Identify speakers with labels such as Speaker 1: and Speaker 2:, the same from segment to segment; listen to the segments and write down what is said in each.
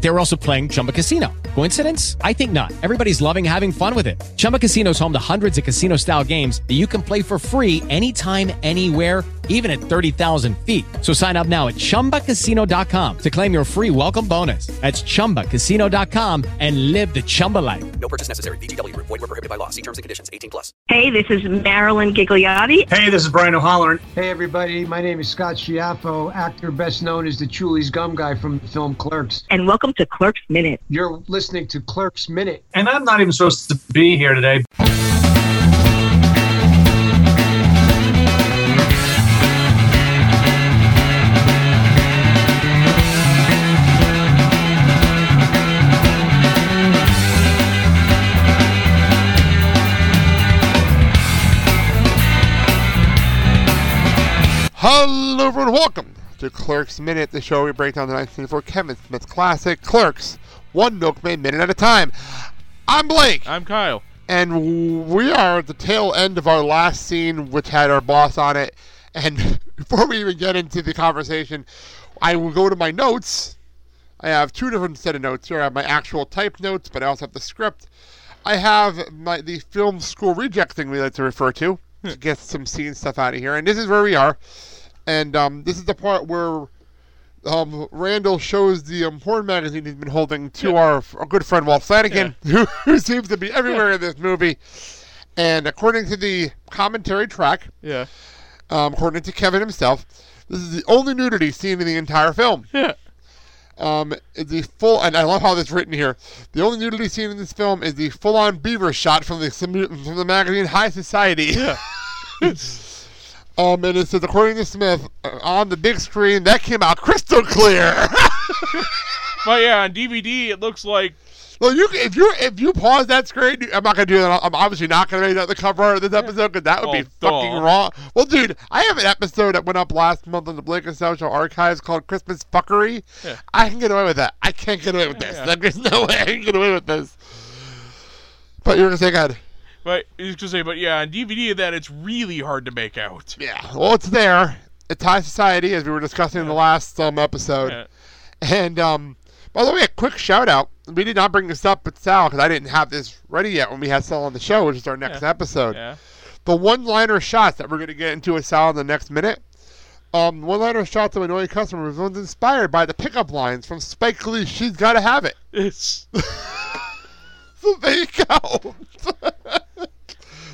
Speaker 1: They were also playing Chumba Casino. Coincidence? I think not. Everybody's loving having fun with it. Chumba Casino is home to hundreds of casino style games that you can play for free anytime, anywhere, even at 30,000 feet. So sign up now at chumbacasino.com to claim your free welcome bonus. That's chumbacasino.com and live the Chumba life.
Speaker 2: No purchase necessary. VGW Group. Void were prohibited by law. See terms and conditions. 18 plus.
Speaker 3: Hey, this is Marilyn Ghigliotti.
Speaker 4: Hey, this is Brian O'Halloran.
Speaker 5: Hey everybody, my name is Scott Schiaffo, actor best known as the Chewlies Gum Guy from the film Clerks.
Speaker 3: And welcome to Clerks Minute.
Speaker 5: You're listening to Clerks Minute.
Speaker 4: And I'm not even supposed to be here today.
Speaker 6: Hello, everyone. Welcome to Clerks Minute, the show we break down the 1994 Kevin Smith classic Clerks, one milkman minute at a time. I'm Blake,
Speaker 7: I'm Kyle.
Speaker 6: and we are at the tail end of our last scene, which had our boss on it. And before we even get into the conversation, I will go to my notes. I have two different set of notes here. I have my actual typed notes, but I also have the script. I have my the film school reject thing we like to refer to to hmm. get some scene stuff out of here. And this is where we are. And um, this is the part where um, Randall shows the um, porn magazine he's been holding to our, our good friend Walt Flanagan, who, who seems to be everywhere in this movie. And according to the commentary track,
Speaker 7: Yeah.
Speaker 6: um, according to Kevin himself, this is the only nudity seen in the entire film.
Speaker 7: Yeah.
Speaker 6: Um, the full, and I love how this written here. The only nudity seen in this film is the full-on beaver shot from the from the magazine High Society.
Speaker 7: Yeah.
Speaker 6: um, and it says, according to Smith, uh, on the big screen, that came out crystal clear.
Speaker 7: But yeah, on DVD it looks like
Speaker 6: well, you if you if you pause that screen, I'm not gonna do that. I'm obviously not gonna make that the cover of this episode because that would be fucking
Speaker 7: duh.
Speaker 6: wrong. Well, dude, I have an episode that went up last month on the Blake and Social Archives called Christmas Fuckery.
Speaker 7: Yeah.
Speaker 6: I can get away with that. I can't get away with this.
Speaker 7: Yeah.
Speaker 6: There's no way I can get away with this. But you're gonna say, God,
Speaker 7: but I was gonna say, but yeah, on DVD of that it's really hard to make out.
Speaker 6: yeah. Well, it's there. It's High Society, as we were discussing in the last um, episode.
Speaker 7: Yeah.
Speaker 6: And um, by the way, a quick shout out. We did not bring this up with Sal because I didn't have this ready yet when we had Sal on the show, which is our next
Speaker 7: Yeah.
Speaker 6: episode.
Speaker 7: Yeah.
Speaker 6: The one-liner shots that we're going to get into with Sal in the next minute. Um, one-liner shots of annoying customers was inspired by the pickup lines from Spike Lee's "She's Gotta Have It."
Speaker 7: It's
Speaker 6: So there you go.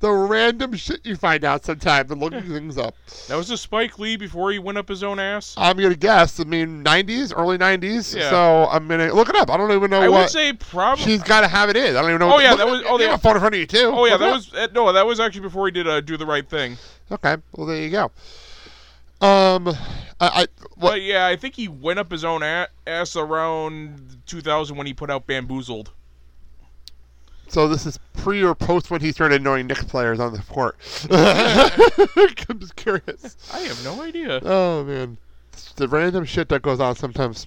Speaker 6: the random shit you find out sometimes and looking things up.
Speaker 7: that was a Spike Lee before he went up his own ass.
Speaker 6: I'm gonna guess. I mean, 90s, early 90s.
Speaker 7: Yeah.
Speaker 6: So I'm gonna look it up. I don't even know
Speaker 7: I
Speaker 6: what
Speaker 7: would say probably.
Speaker 6: she's gotta have it in. I don't even know.
Speaker 7: Oh,
Speaker 6: what
Speaker 7: yeah, that was- oh, they
Speaker 6: have a phone in front of you too.
Speaker 7: Oh yeah,
Speaker 6: Look
Speaker 7: that was uh, no, that was actually before he did uh, do the right thing.
Speaker 6: okay. Well, there you go. Um, I, I what?
Speaker 7: But yeah, I think he went up his own ass around 2000 when he put out Bamboozled.
Speaker 6: So this is pre or post when he started annoying Knicks players on the court. I'm just curious.
Speaker 7: I have no idea.
Speaker 6: Oh man, It's the random shit that goes on sometimes.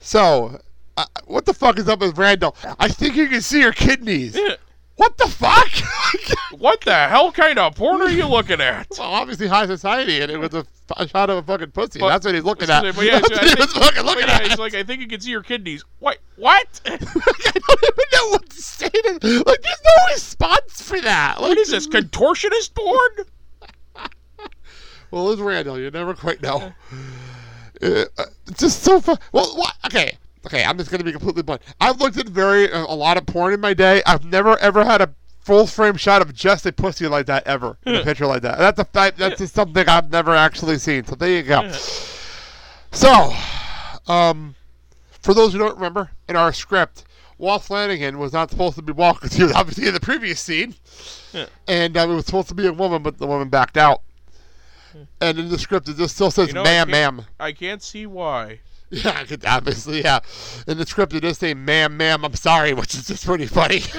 Speaker 6: So, uh, what the fuck is up with Randall? I think you can see her kidneys.
Speaker 7: Yeah.
Speaker 6: What the fuck?
Speaker 7: What the hell kind of porn are you looking at?
Speaker 6: well, obviously high society, and it was a, f- a shot of a fucking pussy.
Speaker 7: But-
Speaker 6: That's what he's looking at.
Speaker 7: But yeah,
Speaker 6: That's
Speaker 7: I
Speaker 6: what he was fucking looking
Speaker 7: yeah,
Speaker 6: at.
Speaker 7: It's like I think you can see your kidneys. What? What?
Speaker 6: I don't what to say to Like, there's no response for that.
Speaker 7: What is this contortionist porn?
Speaker 6: Well, it's Randall. You never quite know. Uh, uh, it's just so fun. Well, what? Okay, okay. I'm just gonna be completely blunt. I've looked at very uh, a lot of porn in my day. I've never ever had a full frame shot of just a pussy like that ever in a picture like that. That's a fact. That's just something I've never actually seen. So there you go. So, um, for those who don't remember, in our script, Walt Flanagan was not supposed to be walking through, obviously, in the previous scene. And um, it was supposed to be a woman, but the woman backed out. And in the script, it just still says,
Speaker 7: You know,
Speaker 6: ma'am,
Speaker 7: can't-
Speaker 6: ma'am.
Speaker 7: I can't see why.
Speaker 6: Yeah, I could- obviously, yeah. In the script, it does say, ma'am, ma'am, I'm sorry, which is just pretty funny.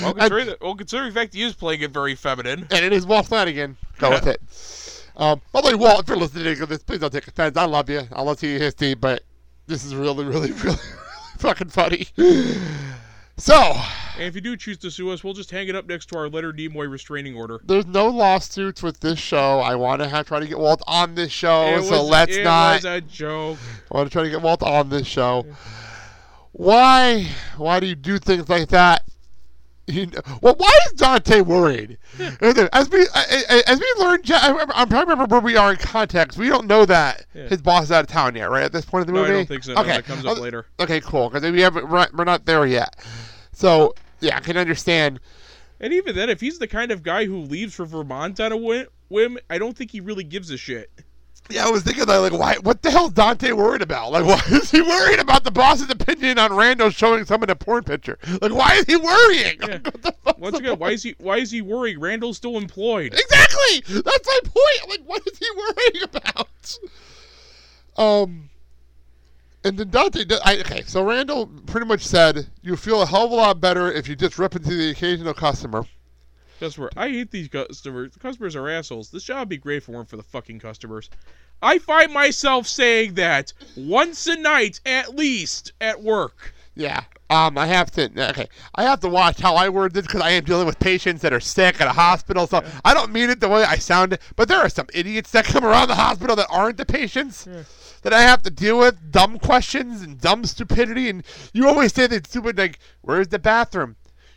Speaker 7: Well, considering, that, well, considering the fact he is playing it very feminine.
Speaker 6: and it is Walt Flanagan. Go with it. Um, although Walt, if you're listening to this, please don't take offense. I love you. I love seeing his team, but this is really, really, really fucking funny. So
Speaker 7: And if you do choose to sue us, we'll just hang it up next to our Leonard Nimoy restraining order.
Speaker 6: there's no lawsuits with this show. I want to have, try to get Walt on this show,
Speaker 7: it
Speaker 6: so
Speaker 7: was,
Speaker 6: let's
Speaker 7: it
Speaker 6: not.
Speaker 7: was a joke.
Speaker 6: I want to try to get Walt on this show. Why? Why do you do things like that? You know, well, why is Dante worried? As we as we learn, I I'm trying to remember where we are in context. We don't know that
Speaker 7: Yeah.
Speaker 6: his boss is out of town yet, right? At this point in the
Speaker 7: No, I
Speaker 6: movie,
Speaker 7: don't think so. No,
Speaker 6: Okay,
Speaker 7: that comes up later.
Speaker 6: Okay, cool. Because we haven't, we're not- we're not there yet. So yeah, I can understand.
Speaker 7: And even then, if he's the kind of guy who leaves for Vermont on a whim I don't think he really gives a shit.
Speaker 6: Yeah, I was thinking that, like, why? What the hell is Dante worried about? Like, why is he worried about the boss's opinion on Rando showing someone a porn picture? Like, why is he worrying?
Speaker 7: Yeah.
Speaker 6: Like,
Speaker 7: Once again, why is he why is he worried? Randall's still employed.
Speaker 6: Exactly. That's my point. Like, what is he worrying about? Um, and then Dante. I, okay, so Randall pretty much said you feel a hell of a lot better if you just rip into the occasional customer.
Speaker 7: Customer, I hate these customers. The customers are assholes. This job would be great if it weren't for the fucking customers. I find myself saying that once a night at least at work.
Speaker 6: Yeah. Um, I have to. Okay, I have to watch how I word this because I am dealing with patients that are sick at a hospital. So I don't mean it the way I sound it, but there are some idiots that come around the hospital that aren't the patients. That I have to deal with dumb questions and dumb stupidity, and you always say that stupid like, "Where's the bathroom?"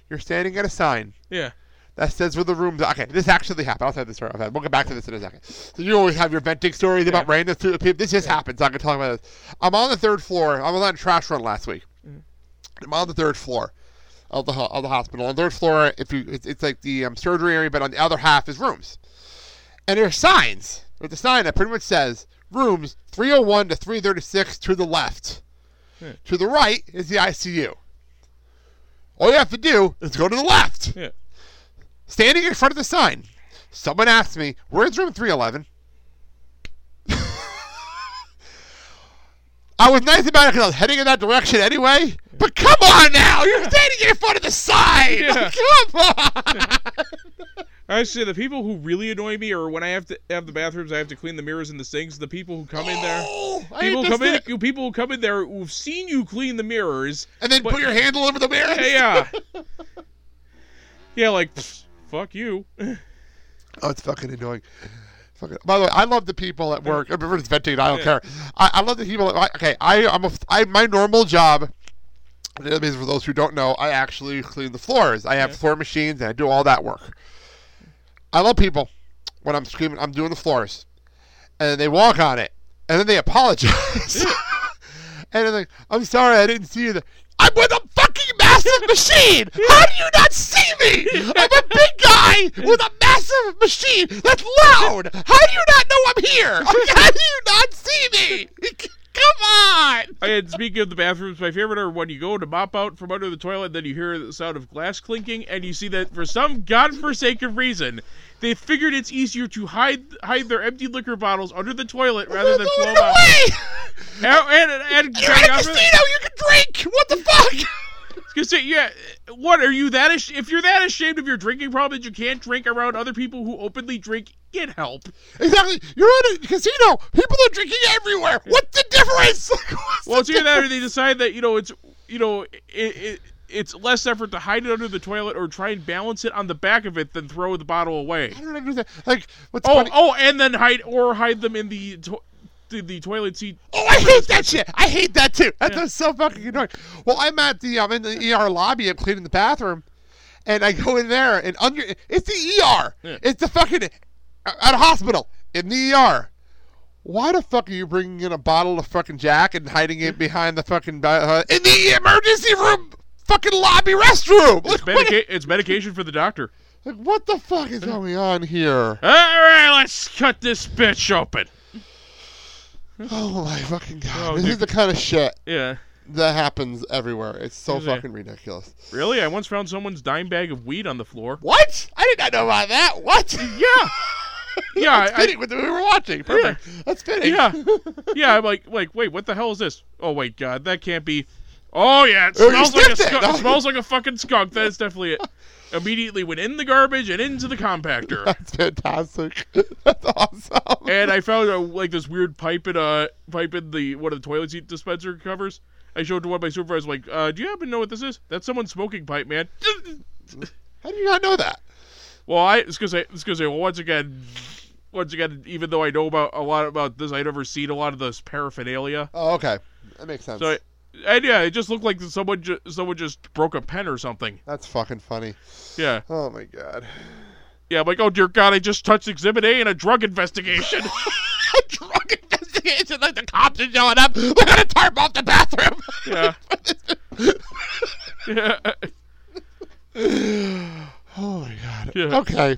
Speaker 6: You're standing at a sign.
Speaker 7: Yeah.
Speaker 6: That says where the rooms. are. Okay, this actually happened. I'll tell you this story. We'll get back to this in a second. So you always have your venting stories about random stupid people. This just happened, so I can talk about this. I'm on the third floor. I was on a trash run last week. I'm on the third floor of the of the hospital. On the third floor, if you, it's, it's like the um, surgery area, but on the other half is rooms. And there's signs. There's a sign that pretty much says rooms 301 to 336 to the left. To the right is the ICU. All you have to do is go to the left
Speaker 7: Yeah.
Speaker 6: Standing in front of the sign, someone asked me, "Where's room 311?" I was nice about it because I was heading in that direction anyway. But come on now, you're standing in front of the sign.
Speaker 7: Yeah.
Speaker 6: Come on.
Speaker 7: I say the people who really annoy me are when I have to have the bathrooms, I have to clean the mirrors and the sinks. The people who come in there,
Speaker 6: Oh,
Speaker 7: people who come in, people who come in there who've seen you clean the mirrors,
Speaker 6: and then
Speaker 7: but-
Speaker 6: put your hand all over the mirror.
Speaker 7: yeah, yeah, yeah, like pfft, fuck you.
Speaker 6: Oh, it's fucking annoying. Fucking, by the way, I love the people at work. I'm venting. I don't care. I, I love the people. At, okay, I I'm a, I my normal job. That means for those who don't know, I actually clean the floors. I have floor machines and I do all that work. I love people when I'm screaming. I'm doing the floors, and they walk on it, and then they apologize. and they're like, "I'm sorry, I didn't see you." There. I'm with fucking massive machine. How do you not see me? I'm a big guy with a massive machine that's loud. How do you not know I'm here? How do you not see me? Come on.
Speaker 7: Had speaking of the bathrooms, my favorite are when you go to mop out from under the toilet, then you hear the sound of glass clinking, and you see that for some godforsaken reason, they figured it's easier to hide hide their empty liquor bottles under the toilet rather than
Speaker 6: Throw
Speaker 7: them
Speaker 6: away.
Speaker 7: And, and, and,
Speaker 6: You're at a casino. You can drink. What the fuck?
Speaker 7: Cause yeah, what are you that? Ash- if you're that ashamed of your drinking problem that you can't drink around other people who openly drink, get help.
Speaker 6: Exactly. You're at a casino. People are drinking everywhere. What's the difference? What's
Speaker 7: Well,
Speaker 6: the
Speaker 7: it's either that or they decide that you know it's you know it, it it's less effort to hide it under the toilet or try and balance it on the back of it than throw the bottle away.
Speaker 6: I don't understand. Like, what's
Speaker 7: Oh,
Speaker 6: funny?
Speaker 7: oh, and then hide or hide them in the to- the, the toilet seat.
Speaker 6: Oh, I hate that shit. I hate that too. That's so fucking annoying. Well, I'm at the I'm in the ER lobby. I'm cleaning the bathroom, and I go in there, and under it's the ER.
Speaker 7: Yeah.
Speaker 6: It's the fucking at a hospital in the ER. Why the fuck are you bringing in a bottle of fucking Jack and hiding it behind the fucking uh, in the emergency room? Fucking lobby restroom.
Speaker 7: It's,
Speaker 6: Like, what,
Speaker 7: medica- it's medication for the doctor.
Speaker 6: like, what the fuck is going on here?
Speaker 7: All right, let's cut this bitch open.
Speaker 6: Oh my fucking god!
Speaker 7: Oh,
Speaker 6: this
Speaker 7: dude.
Speaker 6: is the kind of shit.
Speaker 7: Yeah.
Speaker 6: that happens everywhere. It's so fucking ridiculous.
Speaker 7: Really? I once found someone's dime bag of weed on the floor.
Speaker 6: What? I did not know about that. What?
Speaker 7: Yeah. Yeah,
Speaker 6: That's
Speaker 7: I-
Speaker 6: fitting with what we were watching. Perfect. That's fitting.
Speaker 7: Yeah. Yeah, I'm like, like, wait, what the hell is this? Oh, wait, God, that can't be. Oh, yeah, it
Speaker 6: Oh,
Speaker 7: smells like a
Speaker 6: it.
Speaker 7: skunk. It smells like a fucking skunk. That is definitely it. Immediately went in the garbage and into the compactor.
Speaker 6: That's fantastic. That's awesome.
Speaker 7: and I found uh, like this weird pipe in uh pipe in the one of the toilet seat dispenser covers. I showed to one of my supervisors, like, uh, "Do you happen to know what this is? That's someone's smoking pipe, man."
Speaker 6: How do you not know that?
Speaker 7: well, I it's because I it's because well, once again, once again, even though I know about a lot about this, I'd never seen a lot of this paraphernalia.
Speaker 6: Oh, okay. That makes sense.
Speaker 7: So, I, and yeah, it just looked like someone ju- someone just broke a pen or something.
Speaker 6: That's fucking funny.
Speaker 7: Yeah,
Speaker 6: Oh my god.
Speaker 7: yeah. I'm like, oh dear God, I just touched Exhibit A in a drug investigation.
Speaker 6: A drug investigation, like the cops are showing up. We're gonna tarp off the bathroom.
Speaker 7: yeah, yeah.
Speaker 6: oh my god.
Speaker 7: Yeah.
Speaker 6: Okay.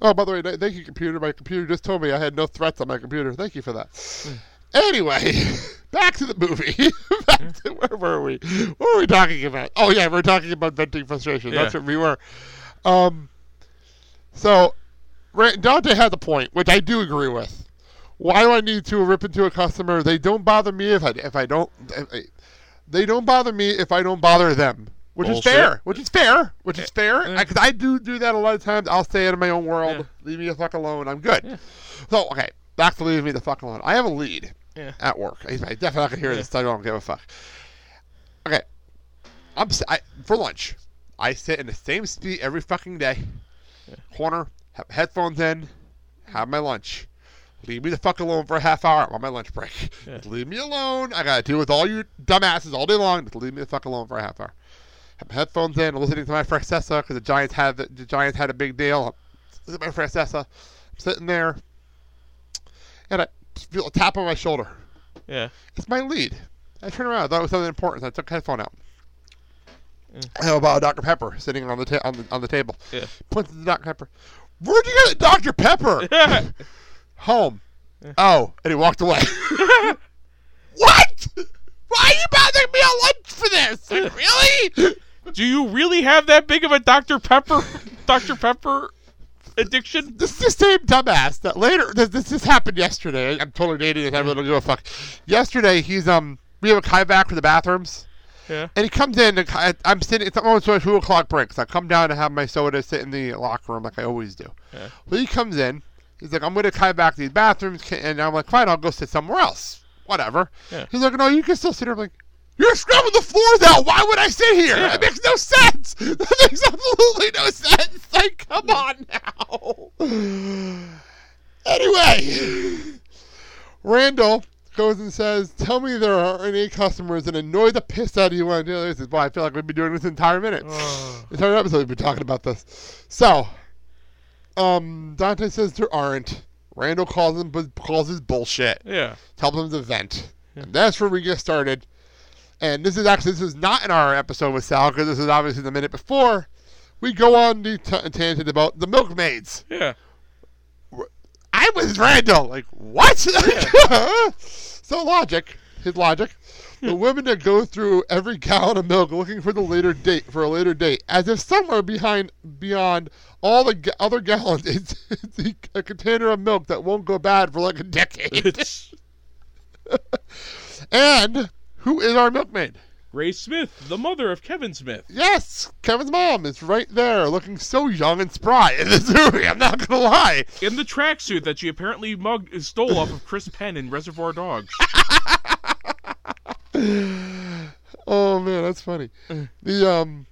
Speaker 6: Oh, by the way, thank you, computer. My computer just told me I had no threats on my computer. Thank you for that. Hmm. Anyway, back to the movie. Where were we? What were we talking about? Oh yeah, we are talking about venting frustration. That's what we were. Um. So, Dante had the point, which I do agree with. Why do I need to rip into a customer? They don't bother me if I if I don't. If I, they don't bother me if I don't bother them, which
Speaker 7: Bullshit.
Speaker 6: is fair. Which is fair. Which is fair. Because I, do do that a lot of times. I'll stay in my own world.
Speaker 7: Yeah.
Speaker 6: Leave me the fuck alone. I'm good. So okay, back to leaving me the fuck alone. I have a lead
Speaker 7: Yeah.
Speaker 6: at work. I, I definitely not gonna hear this. I don't give a fuck. I'm I, for lunch. I sit in the same seat every fucking day. Corner, have headphones in, have my lunch. Leave me the fuck alone for a half hour. I'm on my lunch break. Just leave me alone. I gotta deal with all you dumbasses all day long. Just leave me the fuck alone for a half hour. Have my headphones in, listening to my Francesa because the Giants had the, the Giants had a big deal. Listen to my Francesa. I'm sitting there, and I feel a tap on my shoulder.
Speaker 7: Yeah.
Speaker 6: It's my lead. I turn around. I thought it was something important. So I took the headphone out. I have a bottle of Dr. Pepper sitting on the ta- on the on the table.
Speaker 7: Yeah.
Speaker 6: Points to the Dr. Pepper. Where'd you get Dr. Pepper? Home. Oh, and he walked away. what? Why are you bothering me on lunch for this? Like, really?
Speaker 7: Do you really have that big of a Dr. Pepper, Dr. Pepper addiction?
Speaker 6: This is the same dumbass that later. This, this just happened yesterday. I'm totally dating this. I really don't give a fuck. Yesterday, he's um. We have a kayak for the bathrooms.
Speaker 7: Yeah.
Speaker 6: And he comes in, I- I'm sitting, it's almost a 2 o'clock break, so I come down to have my soda sit in the locker room like I always do.
Speaker 7: Yeah.
Speaker 6: Well, he comes in, he's like, I'm going to kayak back to these bathrooms, and I'm like, fine, I'll go sit somewhere else. Whatever.
Speaker 7: Yeah.
Speaker 6: He's like, no, you can still sit here. I'm like, you're scrubbing the floors out. Why would I sit here?
Speaker 7: Yeah.
Speaker 6: That makes no sense. That makes absolutely no sense. Like, come on now. Anyway, Randall goes and says, "Tell me there are any customers that annoy the piss out of you on daily basis." Boy, I feel like we've been doing this entire minute, entire episode. We've been talking about this. So, um, Dante says there aren't. Randall calls him but calls his bullshit.
Speaker 7: Yeah.
Speaker 6: Tells him to vent, and that's where we get started. And this is actually this is not in our episode with Sal because this is obviously the minute before. We go on the t- tangent about the milkmaids.
Speaker 7: Yeah.
Speaker 6: I was Randall. Like, what? so logic, his logic. The hmm. women that go through every gallon of milk looking for the later date for a later date, as if somewhere behind beyond all the ga- other gallons is, is a container of milk that won't go bad for like a decade. And who is our milkmaid?
Speaker 7: Ray Smith, the mother of Kevin Smith.
Speaker 6: Yes, Kevin's mom is right there, looking so young and spry in this movie. I'm not gonna lie.
Speaker 7: In the tracksuit that she apparently mug stole off of Chris Penn in Reservoir Dogs.
Speaker 6: Oh man, that's funny. The um,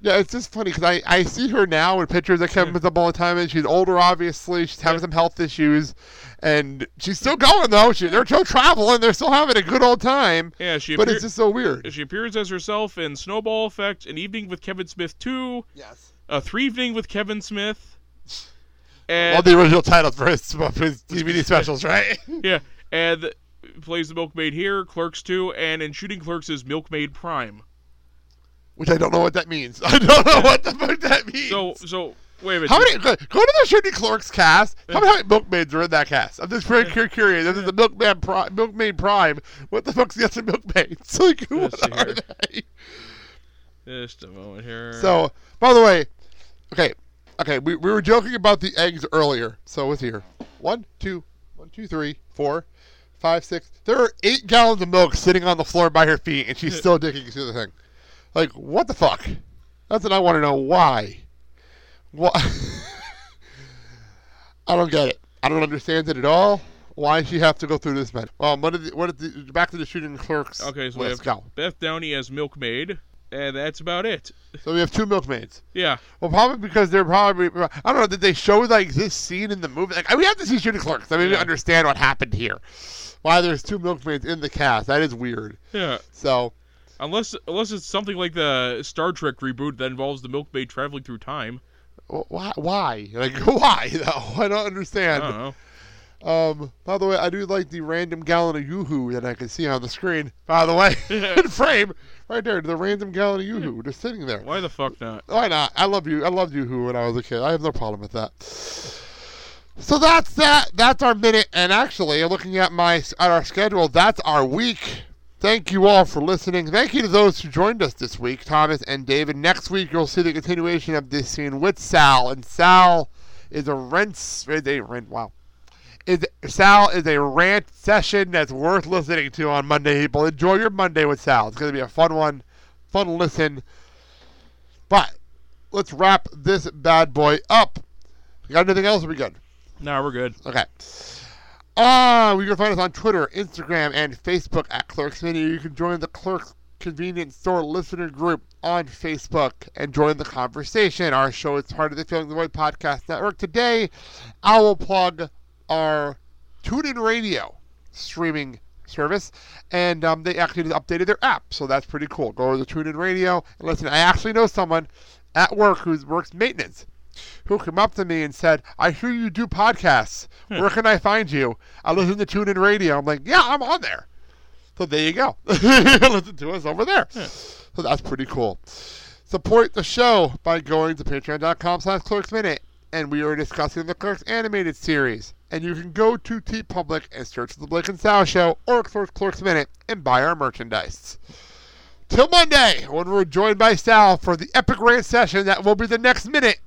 Speaker 6: yeah, it's just funny because I I see her now in pictures that Kevin puts up all the time, and she's older. Obviously, she's having some health issues, and she's still going though. She, they're still traveling. They're still having a good old time.
Speaker 7: Yeah, she
Speaker 6: but
Speaker 7: appear-
Speaker 6: it's just so weird.
Speaker 7: She appears as herself in Snowball Effect, An Evening with Kevin Smith 2,
Speaker 6: Yes.
Speaker 7: A Three Evening with Kevin Smith,
Speaker 6: All the original titles for his, for his DVD specials, right?
Speaker 7: yeah, and plays the Milkmaid here, Clerks 2, and in Shooting Clerks is Milkmaid Prime.
Speaker 6: Which I don't know what that means. I don't know what the fuck that means.
Speaker 7: So so wait a minute.
Speaker 6: How many? Go, go to the Shooting Clerks cast. How many milkmaids are in that cast? I'm just very cur- curious. This is the Milkman Prime, Milkmaid Prime. What the fuck's the other milkmaids? Like, who
Speaker 7: Let's
Speaker 6: are
Speaker 7: here.
Speaker 6: they?
Speaker 7: Just a moment here.
Speaker 6: So, by the way, okay, okay, we, we were joking about the eggs earlier. So what's here? One, two, one, two, three, four, five, six. There are eight gallons of milk sitting on the floor by her feet, and she's still digging through the thing. Like, what the fuck? That's what I want to know. Why? What? I don't get it. I don't understand it at all. Why she have to go through this, man? Well, what did the, what did the, back to the shooting clerks?
Speaker 7: okay, so we
Speaker 6: let's
Speaker 7: have
Speaker 6: go.
Speaker 7: Beth Downey as milkmaid, and that's about it.
Speaker 6: So we have two milkmaids.
Speaker 7: Yeah.
Speaker 6: Well, probably because they're probably I don't know. Did they show like this scene in the movie? Like we have to see Shooting Clerks. I mean, we
Speaker 7: Yeah.
Speaker 6: understand what happened here. Why there's two milkmaids in the cast? That is weird.
Speaker 7: Yeah.
Speaker 6: So
Speaker 7: Unless unless it's something like the Star Trek reboot that involves the milkmaid traveling through time.
Speaker 6: why? Why? Like why though? I don't
Speaker 7: I
Speaker 6: understand.
Speaker 7: don't know.
Speaker 6: Um. By the way, I do like the random gallon of yoo-hoo that I can see on the screen. By the way, in frame right there, the random gallon of yoo-hoo just sitting there.
Speaker 7: Why the fuck not?
Speaker 6: Why not? I love you. I loved yoo-hoo when I was a kid. I have no problem with that. So that's that. That's our minute. And actually, looking at my at our schedule, that's our week. Thank you all for listening. Thank you to those who joined us this week, Thomas and David. Next week, you'll see the continuation of this scene with Sal, and Sal is a rent. Is a rent. Wow. Is Sal is a rant session that's worth listening to on Monday. People, enjoy your Monday with Sal. It's going to be a fun one, fun listen. But let's wrap this bad boy up. You got anything else? Or we good?
Speaker 7: No, we're good.
Speaker 6: Okay. Uh, you can find us on Twitter, Instagram, and Facebook at Clerks Mini. You can join the Clerks Convenience Store listener group on Facebook and join the conversation. Our show is part of the Feeling the Void podcast network. Today, I will plug our TuneIn Radio streaming service, and um, they actually updated their app, so that's pretty cool. Go to the TuneIn Radio and listen. I actually know someone at work who works maintenance who came up to me and said, I hear you do podcasts. Hmm. Where can I find you? I listen to TuneIn Radio. I'm like, yeah, I'm on there. So there you go. listen to us over there. Hmm. So that's pretty cool. Support the show by going to patreon.com slash clerks minute. And we are discussing the Clerks animated series. And you can go to TeePublic and search the Blake and Sal Show or Clerks Minute and buy our merchandise. Till Monday, when we're joined by Sal for the epic rant session that will be the next minute.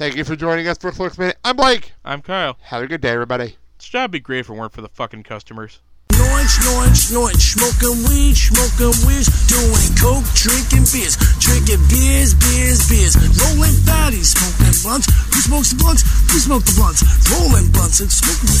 Speaker 6: Thank you for joining us for Clerks Minute. I'm Blake.
Speaker 7: I'm Kyle.
Speaker 6: Have a good day, everybody.
Speaker 7: This job would be great if it weren't for the fucking customers.
Speaker 8: Snoring, snoring, snoring, smoking weed, smoking weed, doing coke, drinking beers, drinking beers, beers, beers, rolling fatties, smoking blunts. Who smokes the blunts? We smoke the blunts, rolling blunts and smoking.